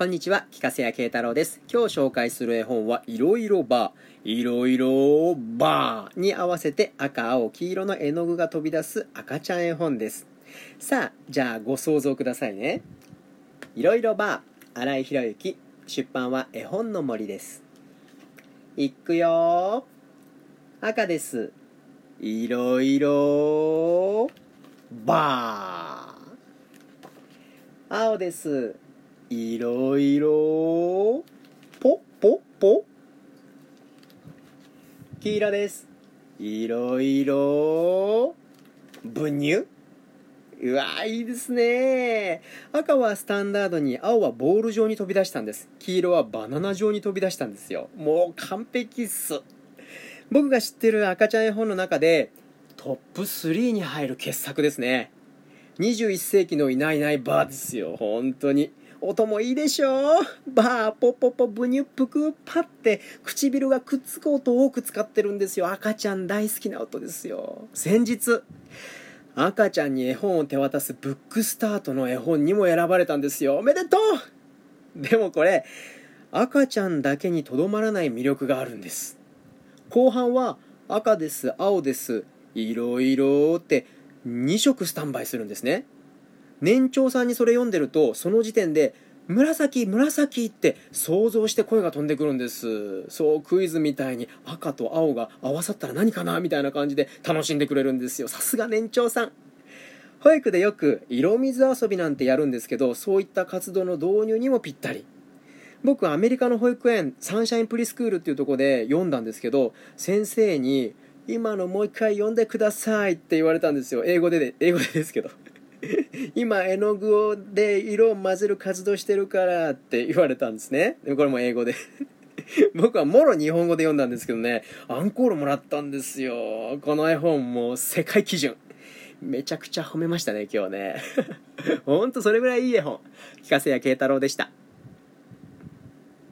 こんにちは、聞かせや慶太郎です。今日紹介する絵本は、いろいろバー、いろいろバーに合わせて赤、青、黄色の絵の具が飛び出す赤ちゃん絵本です。さあ、じゃあご想像くださいね。いろいろバー、新井博之、出版は絵本の森です。いくよ赤です。いろいろバー。青です。いろいろ。ポポポ。黄色です。いろいろ。ブニュうわいいですね。赤はスタンダードに青はボール状に飛び出したんです。黄色はバナナ状に飛び出したんですよ。もう完璧っす。僕が知ってる赤ちゃん絵本の中でトップ3に入る傑作ですね。21世紀のいないいないバーですよ。本当に。音もいいでしょ？バーポポポブニュプクパって唇がくっつく音を多く使ってるんですよ。赤ちゃん大好きな音ですよ。先日赤ちゃんに絵本を手渡すブックスタートの絵本にも選ばれたんですよ。おめでとう！でもこれ赤ちゃんだけにとどまらない魅力があるんです。後半は赤です青ですいろいろって2色スタンバイするんですね。年長さんにそれ読んでるとその時点で紫紫って想像して声が飛んでくるんです。そうクイズみたいに赤と青が合わさったら何かなみたいな感じで楽しんでくれるんですよ。さすが年長さん。保育でよく色水遊びなんてやるんですけどそういった活動の導入にもぴったり。僕アメリカの保育園サンシャインプリスクールっていうとこで読んだんですけど先生に「今のもう一回読んでください」って言われたんですよ。英語でで英語でですけど。今絵の具をで色を混ぜる活動してるからって言われたんですね。これも英語で。僕はもろ日本語で読んだんですけどね。アンコールもらったんですよ。この絵本も世界基準。めちゃくちゃ褒めましたね今日ね。ほんとそれぐらいいい絵本。聞かせや慶太郎でした。